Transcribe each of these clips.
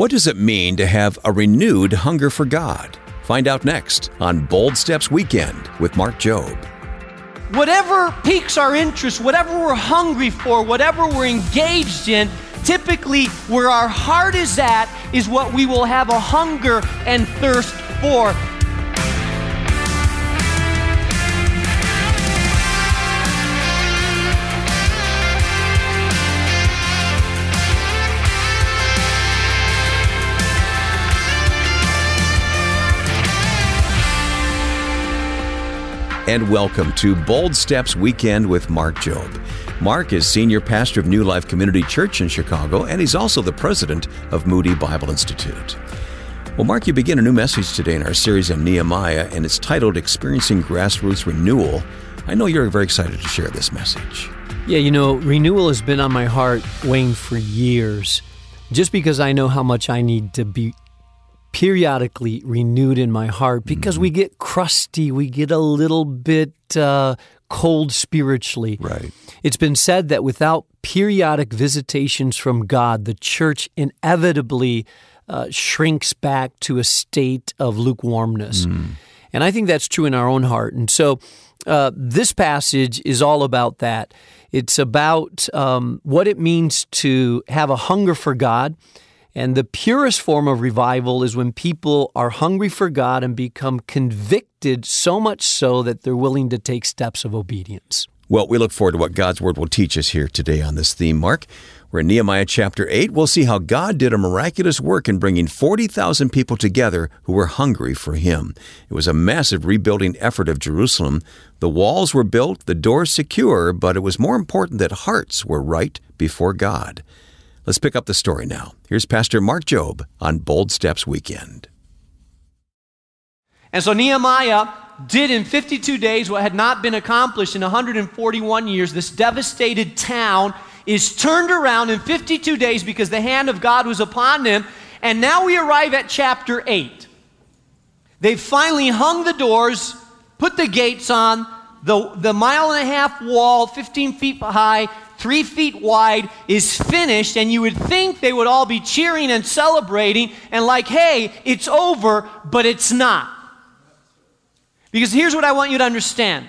What does it mean to have a renewed hunger for God? Find out next on Bold Steps Weekend with Mark Jobe. Whatever piques our interest, whatever we're hungry for, whatever we're engaged in, typically where our heart is at is what we will have a hunger and thirst for. And welcome to Bold Steps Weekend with Mark Jobe. Mark is senior pastor of New Life Community Church in Chicago, and he's also the president of Moody Bible Institute. Well, Mark, you begin a new message today in our series on Nehemiah, and it's titled Experiencing Grassroots Renewal. I know you're very excited to share this message. Yeah, you know, renewal has been on my heart, Wayne, for years, just because I know how much I need to be periodically renewed in my heart because mm-hmm. we get crusty, we get a little bit uh, cold spiritually. Right. It's been said that without periodic visitations from God, the church inevitably uh, shrinks back to a state of lukewarmness. Mm. And I think that's true in our own heart. And so uh, this passage is all about that. It's about um, what it means to have a hunger for God and the purest form of revival is when people are hungry for God and become convicted so much so that they're willing to take steps of obedience. Well, we look forward to what God's Word will teach us here today on this theme, Mark. We're in Nehemiah chapter 8. We'll see how God did a miraculous work in bringing 40,000 people together who were hungry for Him. It was a massive rebuilding effort of Jerusalem. The walls were built, the doors secure, but it was more important that hearts were right before God. Let's pick up the story now. Here's Pastor Mark Jobe on Bold Steps Weekend. And so Nehemiah did in 52 days what had not been accomplished in 141 years. This devastated town is turned around in 52 days because the hand of God was upon them. And now we arrive at chapter 8. They've finally hung the doors, put the gates on, the, the mile and a half wall, 15 feet high, three feet wide, is finished, and you would think they would all be cheering and celebrating and like, hey, it's over, but it's not. Because here's what I want you to understand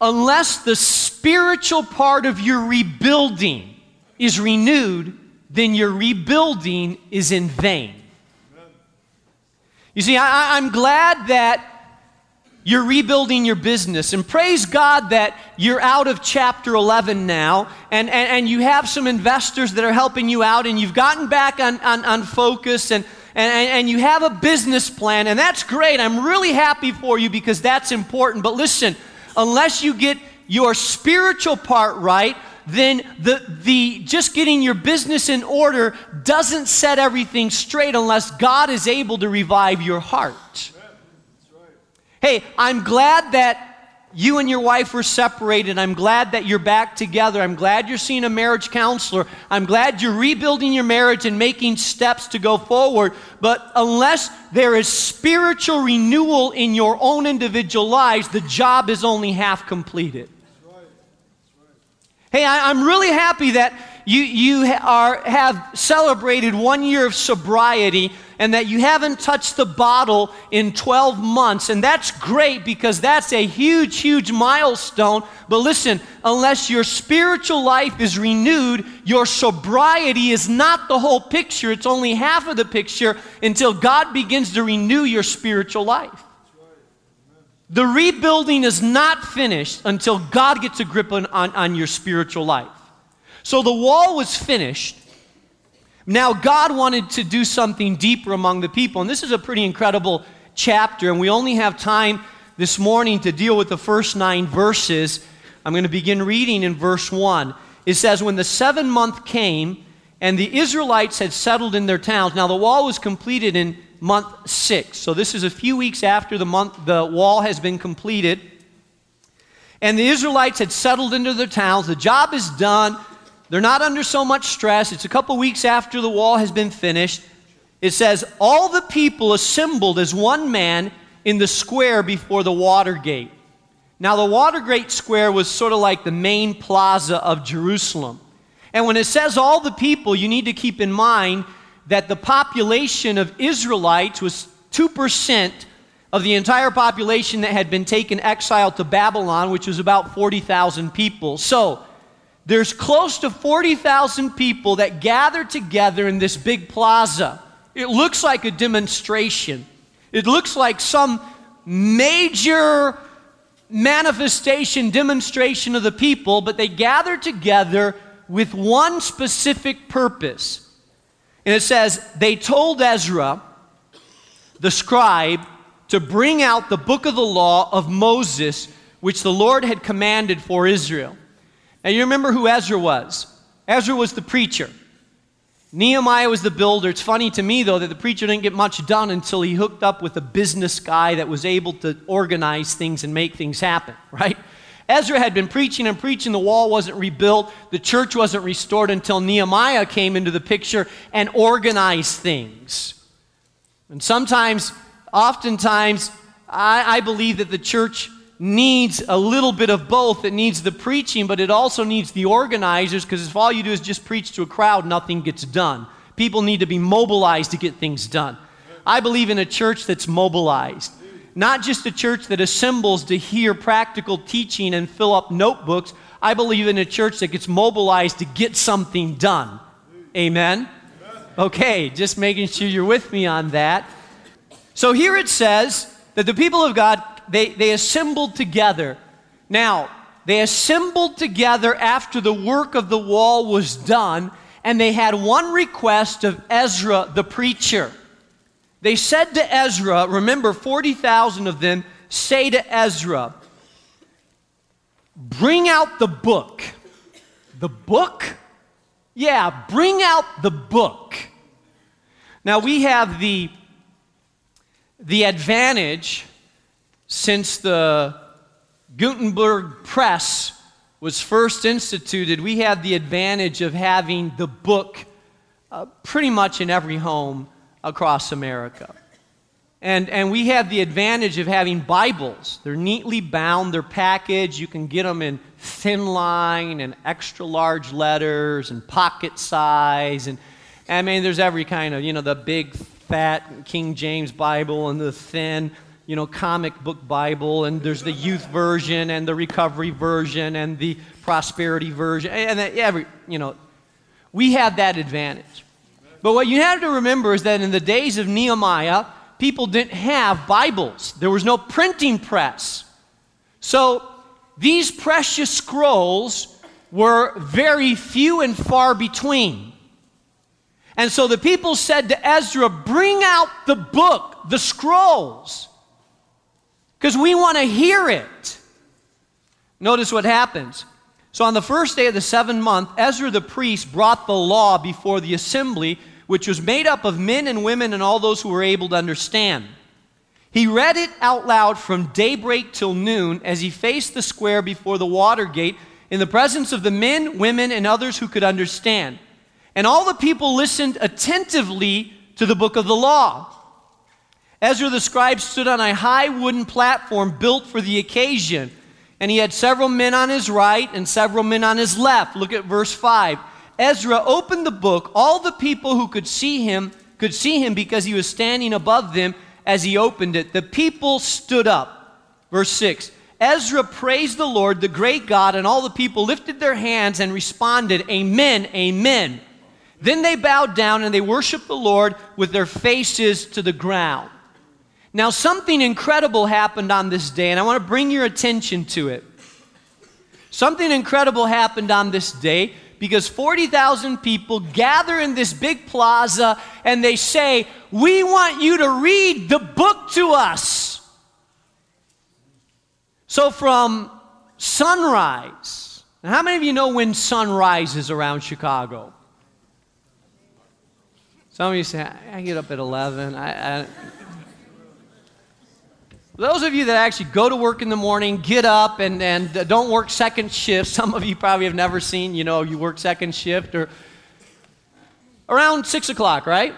unless the spiritual part of your rebuilding is renewed, then your rebuilding is in vain. You see, I, am glad that you're rebuilding your business. And praise God that you're out of chapter 11 now, and, and, and you have some investors that are helping you out, and you've gotten back on, on, on focus, and, and, and you have a business plan, and that's great. I'm really happy for you because that's important. But listen, unless you get your spiritual part right, then the, the just getting your business in order doesn't set everything straight unless God is able to revive your heart. Hey, I'm glad that you and your wife were separated. I'm glad that you're back together. I'm glad you're seeing a marriage counselor. I'm glad you're rebuilding your marriage and making steps to go forward. But unless there is spiritual renewal in your own individual lives, the job is only half completed. Hey, I, am really happy that you, you are, have celebrated one year of sobriety and that you haven't touched the bottle in 12 months. And that's great because that's a huge, huge milestone. But listen, unless your spiritual life is renewed, your sobriety is not the whole picture. It's only half of the picture until God begins to renew your spiritual life. The rebuilding is not finished until God gets a grip on, on, on your spiritual life. So the wall was finished. Now, God wanted to do something deeper among the people. And this is a pretty incredible chapter, and we only have time this morning to deal with the first nine verses. I'm going to begin reading in verse 1. It says, When the seven month came, and the Israelites had settled in their towns. Now, the wall was completed in month six. So, this is a few weeks after the, month, the wall has been completed. And the Israelites had settled into their towns. The job is done. They're not under so much stress. It's a couple weeks after the wall has been finished. It says, All the people assembled as one man in the square before the water gate. Now, the Watergate Square was sort of like the main plaza of Jerusalem. And when it says all the people, you need to keep in mind that the population of Israelites was 2% of the entire population that had been taken exile to Babylon, which was about 40,000 people. So, there's close to 40,000 people that gather together in this big plaza. It looks like a demonstration. It looks like some major manifestation, demonstration of the people, but they gather together with one specific purpose. And it says, they told Ezra, the scribe, to bring out the book of the law of Moses, which the Lord had commanded for Israel. Now, you remember who Ezra was? Ezra was the preacher. Nehemiah was the builder. It's funny to me, though, that the preacher didn't get much done until he hooked up with a business guy that was able to organize things and make things happen, right? Ezra had been preaching and preaching. The wall wasn't rebuilt, the church wasn't restored until Nehemiah came into the picture and organized things. And sometimes, oftentimes, I, I believe that the church needs a little bit of both. It needs the preaching, but it also needs the organizers because if all you do is just preach to a crowd, nothing gets done. People need to be mobilized to get things done. I believe in a church that's mobilized, not just a church that assembles to hear practical teaching and fill up notebooks. I believe in a church that gets mobilized to get something done. Amen? Okay, just making sure you're with me on that. So here it says that the people of God they, they assembled together. Now, they assembled together after the work of the wall was done, and they had one request of Ezra the preacher. They said to Ezra, remember, 40,000 of them say to Ezra, Bring out the book. The book? Yeah, bring out the book. Now we have the, the advantage since the Gutenberg press was first instituted, we had the advantage of having the book uh, pretty much in every home across America. And, and we have the advantage of having Bibles. They're neatly bound, they're packaged. You can get them in thin line and extra large letters and pocket size. And I mean, there's every kind of, you know, the big, fat King James Bible and the thin you know, comic book Bible, and there's the youth version and the recovery version and the prosperity version, and every, you know, we have that advantage. But what you have to remember is that in the days of Nehemiah, people didn't have Bibles. There was no printing press. So these precious scrolls were very few and far between. And so the people said to Ezra, Bring out the book, the scrolls because we want to hear it. Notice what happens. So, on the first day of the seventh month, Ezra the priest brought the law before the assembly, which was made up of men and women and all those who were able to understand. He read it out loud from daybreak till noon as he faced the square before the water gate in the presence of the men, women, and others who could understand. And all the people listened attentively to the book of the law. Ezra the scribe stood on a high wooden platform built for the occasion, and he had several men on his right and several men on his left. Look at verse 5. Ezra opened the book. All the people who could see him could see him because he was standing above them as he opened it. The people stood up. Verse 6. Ezra praised the Lord, the great God, and all the people lifted their hands and responded, Amen, Amen. Then they bowed down and they worshiped the Lord with their faces to the ground. Now, something incredible happened on this day, and I want to bring your attention to it. Something incredible happened on this day because 40,000 people gather in this big plaza and they say, We want you to read the book to us. So, from sunrise, how many of you know when sun rises around Chicago? Some of you say, I get up at 11. I, I those of you that actually go to work in the morning, get up and, and don't work second shift, some of you probably have never seen, you know, you work second shift or around 6 o'clock, right?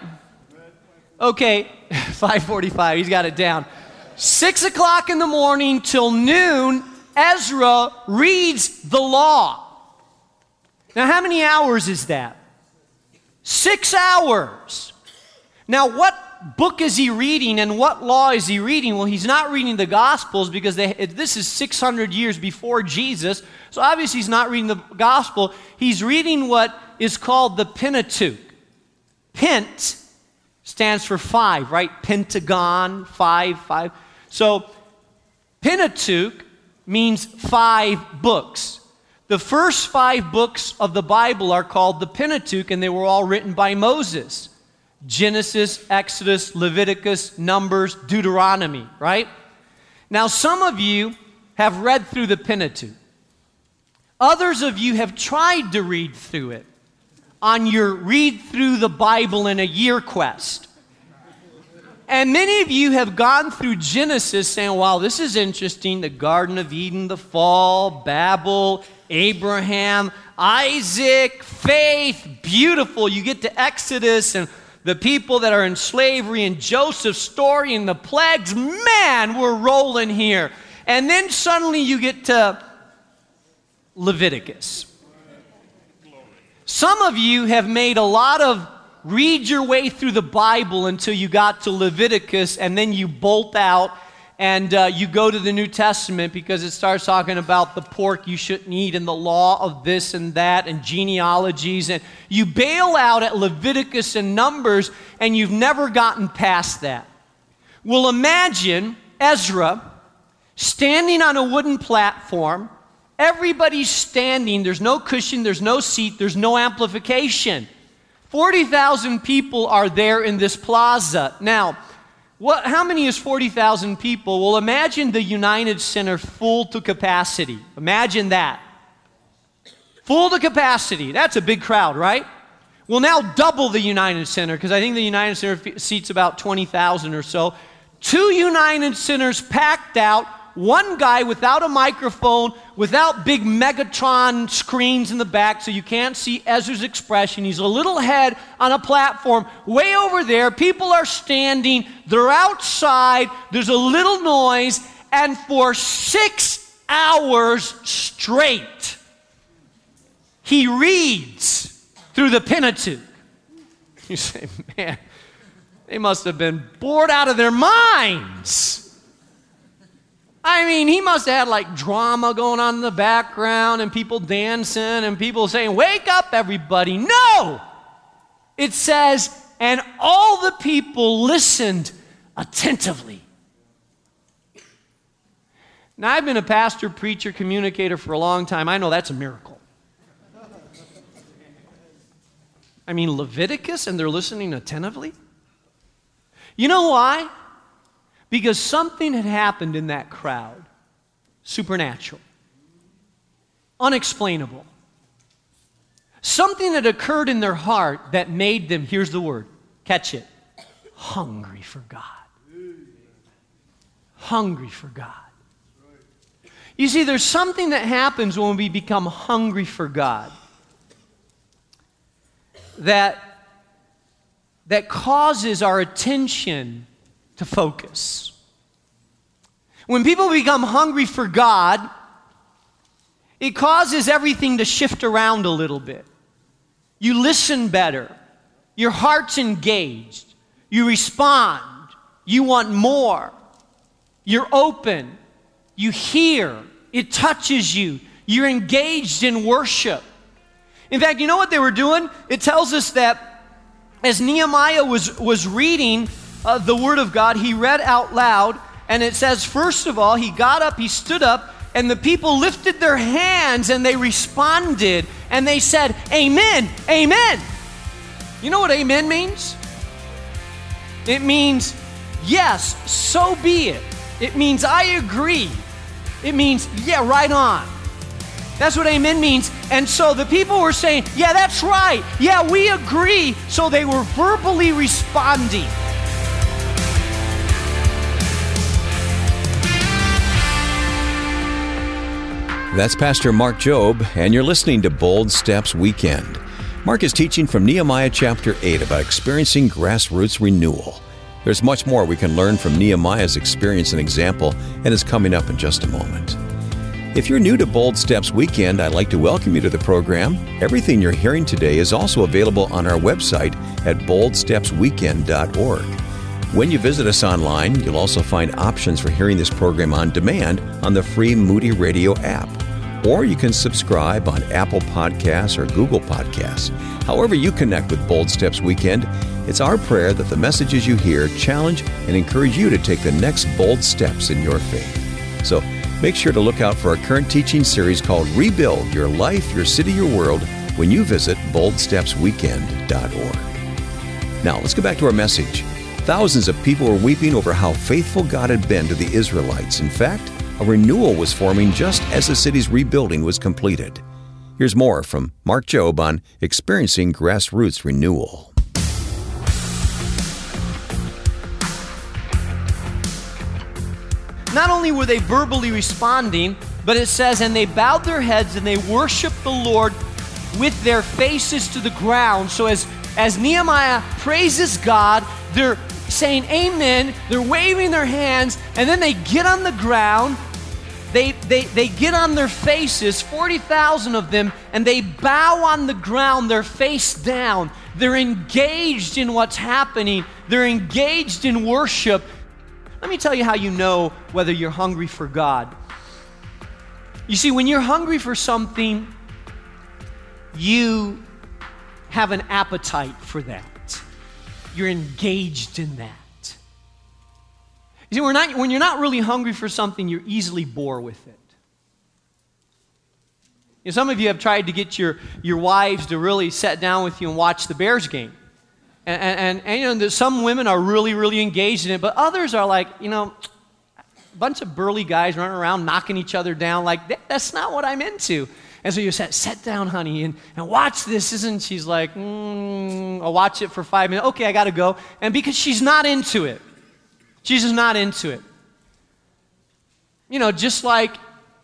Okay, 545, he's got it down. 6 o'clock in the morning till noon, Ezra reads the law. Now, how many hours is that? Six hours. Now, what book is he reading and what law is he reading? Well, he's not reading the Gospels because they, this is 600 years before Jesus. So obviously, he's not reading the Gospel. He's reading what is called the Pentateuch. Pent stands for five, right? Pentagon, five, five. So Pentateuch means five books. The first five books of the Bible are called the Pentateuch, and they were all written by Moses Genesis, Exodus, Leviticus, Numbers, Deuteronomy, right? Now, some of you have read through the Pentateuch, others of you have tried to read through it on your read through the Bible in a year quest. And many of you have gone through Genesis saying, wow, this is interesting. The Garden of Eden, the fall, Babel, Abraham, Isaac, faith, beautiful. You get to Exodus and the people that are in slavery and Joseph's story and the plagues. Man, we're rolling here. And then suddenly you get to Leviticus. Some of you have made a lot of read your way through the Bible until you got to Leviticus, and then you bolt out and uh, you go to the New Testament because it starts talking about the pork you shouldn't eat and the law of this and that and genealogies. And you bail out at Leviticus and Numbers, and you've never gotten past that. Well, imagine Ezra standing on a wooden platform Everybody's standing. There's no cushion, there's no seat, there's no amplification. 40,000 people are there in this plaza. Now, what, how many is 40,000 people? Well, imagine the United Center full to capacity. Imagine that. Full to capacity. That's a big crowd, right? Well, now double the United Center because I think the United Center seats about 20,000 or so. Two United Centers packed out one guy without a microphone, without big Megatron screens in the back so you can't see Ezra's expression. He's a little head on a platform way over there. People are standing, they're outside, there's a little noise, and for six hours straight, he reads through the Pentateuch. You say, man, they must have been bored out of their minds. I mean, he must have had like drama going on in the background and people dancing and people saying, Wake up, everybody. No! It says, and all the people listened attentively. Now, I've been a pastor, preacher, communicator for a long time. I know that's a miracle. I mean, Leviticus, and they're listening attentively? You know why? Because something had happened in that crowd supernatural, unexplainable. Something had occurred in their heart that made them, here's the word, catch it, hungry for God. Hungry for God. You see, there's something that happens when we become hungry for God that, that causes our attention to focus. When people become hungry for God, it causes everything to shift around a little bit. You listen better, your heart's engaged, you respond, you want more, you're open, you hear, it touches you, you're engaged in worship. In fact, you know what they were doing? It tells us that as Nehemiah was, was reading uh, the Word of God, he read out loud, and it says, first of all, he got up, he stood up, and the people lifted their hands and they responded and they said, Amen, Amen. You know what Amen means? It means, Yes, so be it. It means, I agree. It means, Yeah, right on. That's what amen means. And so the people were saying, Yeah, that's right. Yeah, we agree. So they were verbally responding. That's Pastor Mark Jobe, and you're listening to Bold Steps Weekend. Mark is teaching from Nehemiah chapter 8 about experiencing grassroots renewal. There's much more we can learn from Nehemiah's experience and example, and is coming up in just a moment. If you're new to Bold Steps Weekend, I'd like to welcome you to the program. Everything you're hearing today is also available on our website at boldstepsweekend.org. When you visit us online, you'll also find options for hearing this program on demand on the free Moody Radio app. Or you can subscribe on Apple Podcasts or Google Podcasts. However, you connect with Bold Steps Weekend, it's our prayer that the messages you hear challenge and encourage you to take the next bold steps in your faith. So, Make sure to look out for our current teaching series called Rebuild Your Life, Your City, Your World when you visit boldstepsweekend.org. Now, let's go back to our message. Thousands of people were weeping over how faithful God had been to the Israelites. In fact, a renewal was forming just as the city's rebuilding was completed. Here's more from Mark Jobe on experiencing grassroots renewal. Not only were they verbally responding, but it says, and they bowed their heads and they worshiped the Lord with their faces to the ground. So as, as Nehemiah praises God, they're saying amen, they're waving their hands, and then they get on the ground. They, they, they get on their faces, 40,000 of them, and they bow on the ground, their face down. They're engaged in what's happening. They're engaged in worship. Let me tell you how you know whether you're hungry for God. You see, when you're hungry for something, you have an appetite for that. You're engaged in that. You see, not, when you're not really hungry for something, you're easily bored with it. You know, some of you have tried to get your, your wives to really sit down with you and watch the Bears game. And, and, and, you know, some women are really, really engaged in it, but others are like, you know, a bunch of burly guys running around knocking each other down. Like, that, that's not what I'm into. And so you said, sit down, honey, and, and watch this. Isn't she's like, mm, I'll watch it for five minutes. Okay, I got to go. And because she's not into it, she's just not into it. You know, just like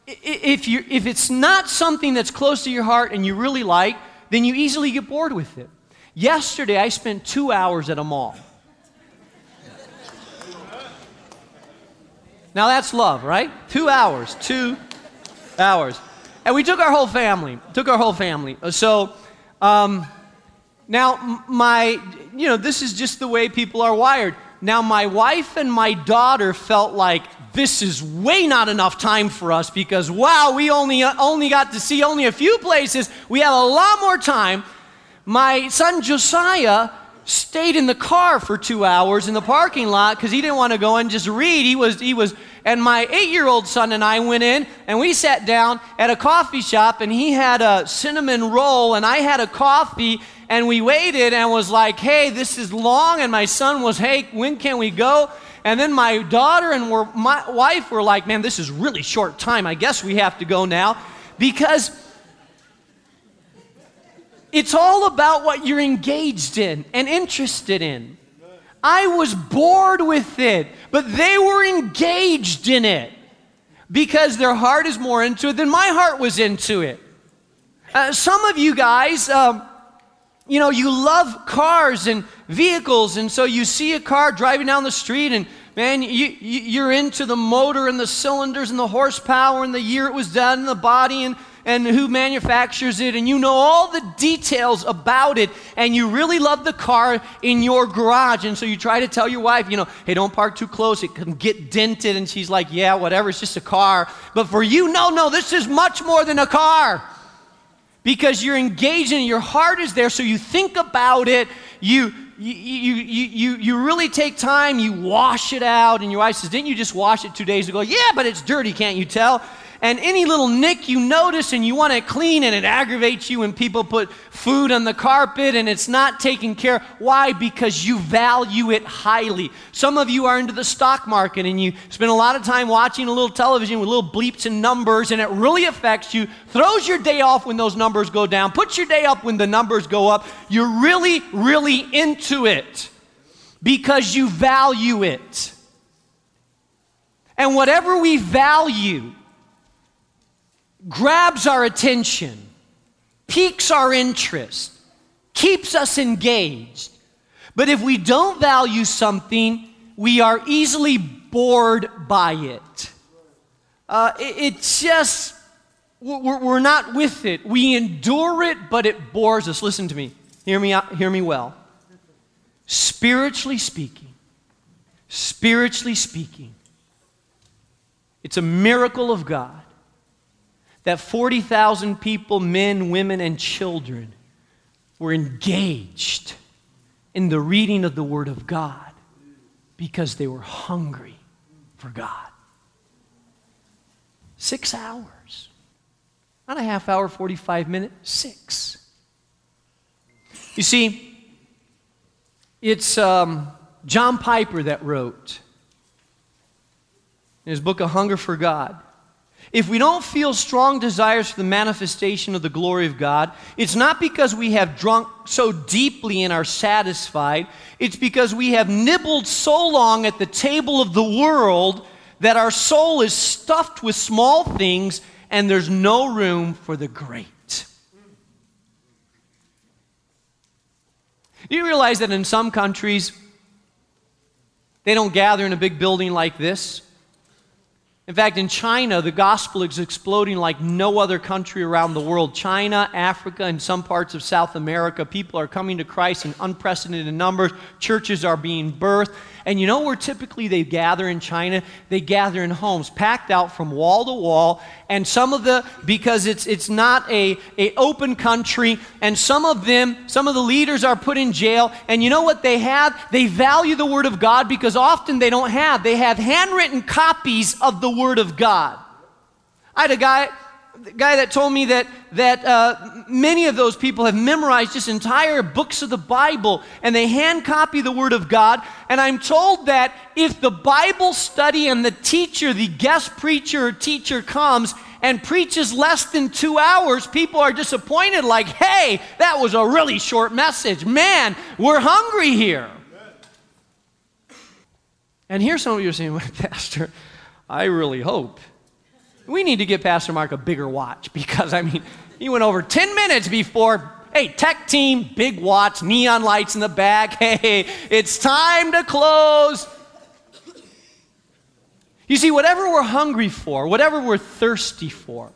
if, you if it's not something that's close to your heart and you really like, then you easily get bored with it. Yesterday, I spent two hours at a mall. Now that's love, right? Two hours, two hours. And we took our whole family, took our whole family. So, um, now my, you know, this is just the way people are wired. Now, my wife and my daughter felt like this is way not enough time for us because, wow, we only, only got to see only a few places. We have a lot more time. My son Josiah stayed in the car for two hours in the parking lot because he didn't want to go and just read. He was, he was, and my eight year old son and I went in and we sat down at a coffee shop and he had a cinnamon roll and I had a coffee and we waited and was like, hey, this is long. And my son was, hey, when can we go? And then my daughter and my wife were like, man, this is really short time. I guess we have to go now because it's all about what you're engaged in and interested in. I was bored with it, but they were engaged in it because their heart is more into it than my heart was into it. Uh, some of you guys, um, you know, you love cars and vehicles, and so you see a car driving down the street, and man, you, you, you're into the motor and the cylinders and the horsepower and the year it was done and the body and and who manufactures it, and you know all the details about it, and you really love the car in your garage. And so you try to tell your wife, you know, hey, don't park too close, it can get dented. And she's like, yeah, whatever, it's just a car. But for you, no, no, this is much more than a car. Because you're engaged in it, your heart is there, so you think about it, you you, you, you, you really take time, you wash it out, and your wife says, Didn't you just wash it two days ago? Yeah, but it's dirty, can't you tell? And any little nick you notice and you want it clean and it aggravates you when people put food on the carpet and it's not taken care why? Because you value it highly. Some of you are into the stock market and you spend a lot of time watching a little television with little bleeps and numbers and it really affects you throws your day off when those numbers go down puts your day up when the numbers go up. You're really really into it because you value it. And whatever we value grabs our attention, piques our interest, keeps us engaged. But if we don't value something, we are easily bored by it. Uh, it, it, just we're, we're not with it. We endure it, but it bores us. Listen to me. Hear me, out, hear me well. Spiritually speaking, spiritually speaking, it's a miracle of God that 40,000 people, men, women, and children, were engaged in the reading of the Word of God because they were hungry for God. Six hours. Not a half hour, 45 minutes, six. You see, it's um, John Piper that wrote in his book, A Hunger for God. If we don't feel strong desires for the manifestation of the glory of God, it's not because we have drunk so deeply and are satisfied. It's because we have nibbled so long at the table of the world that our soul is stuffed with small things and there's no room for the great. Do you realize that in some countries, they don't gather in a big building like this? In fact, in China, the gospel is exploding like no other country around the world. China, Africa, and some parts of South America, people are coming to Christ in unprecedented numbers. Churches are being birthed. And you know where typically they gather in China? They gather in homes, packed out from wall to wall. And some of the, because it's, it's not a, a open country, and some of them, some of the leaders are put in jail. And you know what they have? They value the Word of God because often they don't have. They have handwritten copies of the Word of God. I had a guy guy that told me that, that uh, many of those people have memorized just entire books of the Bible and they hand copy the Word of God. And I'm told that if the Bible study and the teacher, the guest preacher or teacher comes and preaches less than two hours, people are disappointed, like, hey, that was a really short message. Man, we're hungry here. And here's some of you are saying, Pastor, I really hope we need to get Pastor Mark a bigger watch because, I mean, he went over 10 minutes before. Hey, tech team, big watch, neon lights in the back. Hey, it's time to close. You see, whatever we're hungry for, whatever we're thirsty for,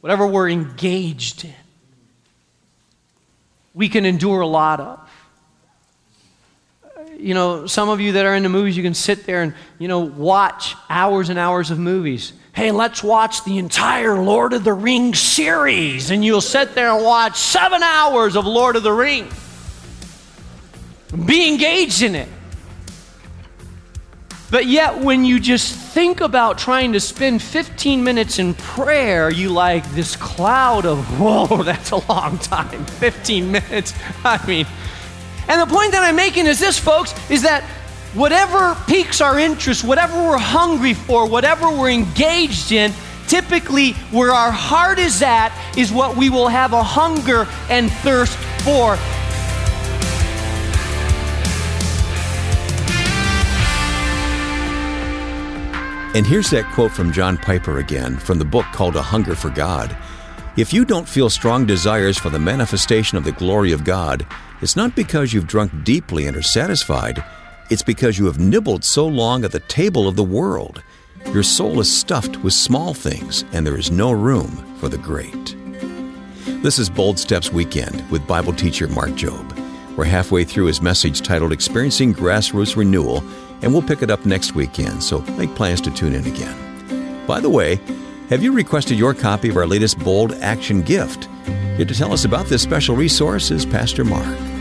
whatever we're engaged in, we can endure a lot of. You know, some of you that are into movies, you can sit there and, you know, watch hours and hours of movies hey, let's watch the entire Lord of the Rings series. And you'll sit there and watch seven hours of Lord of the Rings. Be engaged in it. But yet, when you just think about trying to spend 15 minutes in prayer, you like this cloud of, whoa, that's a long time. 15 minutes. I mean, and the point that I'm making is this, folks, is that whatever piques our interest, whatever we're hungry for, whatever we're engaged in, typically where our heart is at is what we will have a hunger and thirst for. And here's that quote from John Piper again from the book called A Hunger for God. If you don't feel strong desires for the manifestation of the glory of God, it's not because you've drunk deeply and are satisfied. It's because you have nibbled so long at the table of the world. Your soul is stuffed with small things, and there is no room for the great. This is Bold Steps Weekend with Bible teacher Mark Jobe. We're halfway through his message titled Experiencing Grassroots Renewal, and we'll pick it up next weekend, so make plans to tune in again. By the way, have you requested your copy of our latest Bold Action Gift? Here to tell us about this special resource is Pastor Mark.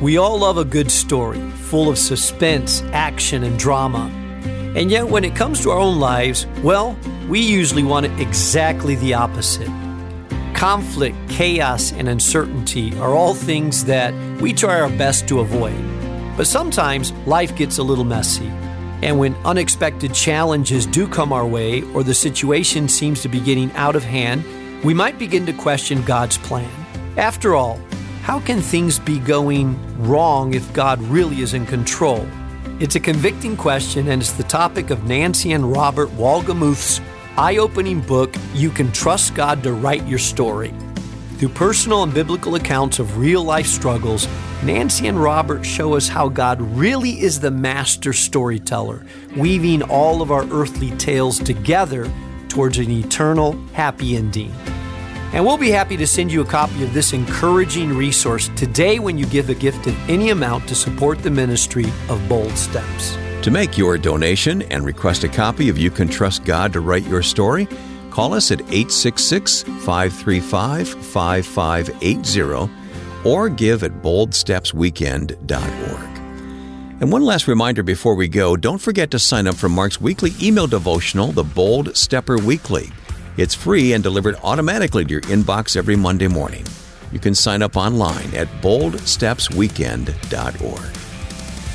We all love a good story, full of suspense, action, and drama. And yet, when it comes to our own lives, well, we usually want exactly the opposite. Conflict, chaos, and uncertainty are all things that we try our best to avoid. But sometimes life gets a little messy. And when unexpected challenges do come our way or the situation seems to be getting out of hand, we might begin to question God's plan. After all, how can things be going wrong if God really is in control? It's a convicting question, and it's the topic of Nancy and Robert Wolgemuth's eye opening book, You Can Trust God to Write Your Story. Through personal and biblical accounts of real life struggles, Nancy and Robert show us how God really is the master storyteller, weaving all of our earthly tales together towards an eternal, happy ending. And we'll be happy to send you a copy of this encouraging resource today when you give a gift of any amount to support the ministry of Bold Steps. To make your donation and request a copy of You Can Trust God to Write Your Story, Call us at 866 535 5580 or give at boldstepsweekend.org. And one last reminder before we go don't forget to sign up for Mark's weekly email devotional, The Bold Stepper Weekly. It's free and delivered automatically to your inbox every Monday morning. You can sign up online at boldstepsweekend.org.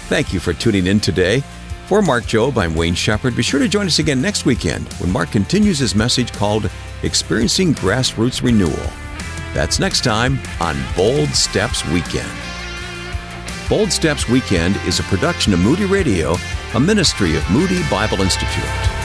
Thank you for tuning in today. For Mark Jobe, I'm Wayne Shepherd. Be sure to join us again next weekend when Mark continues his message called Experiencing Grassroots Renewal. That's next time on Bold Steps Weekend. Bold Steps Weekend is a production of Moody Radio, a ministry of Moody Bible Institute.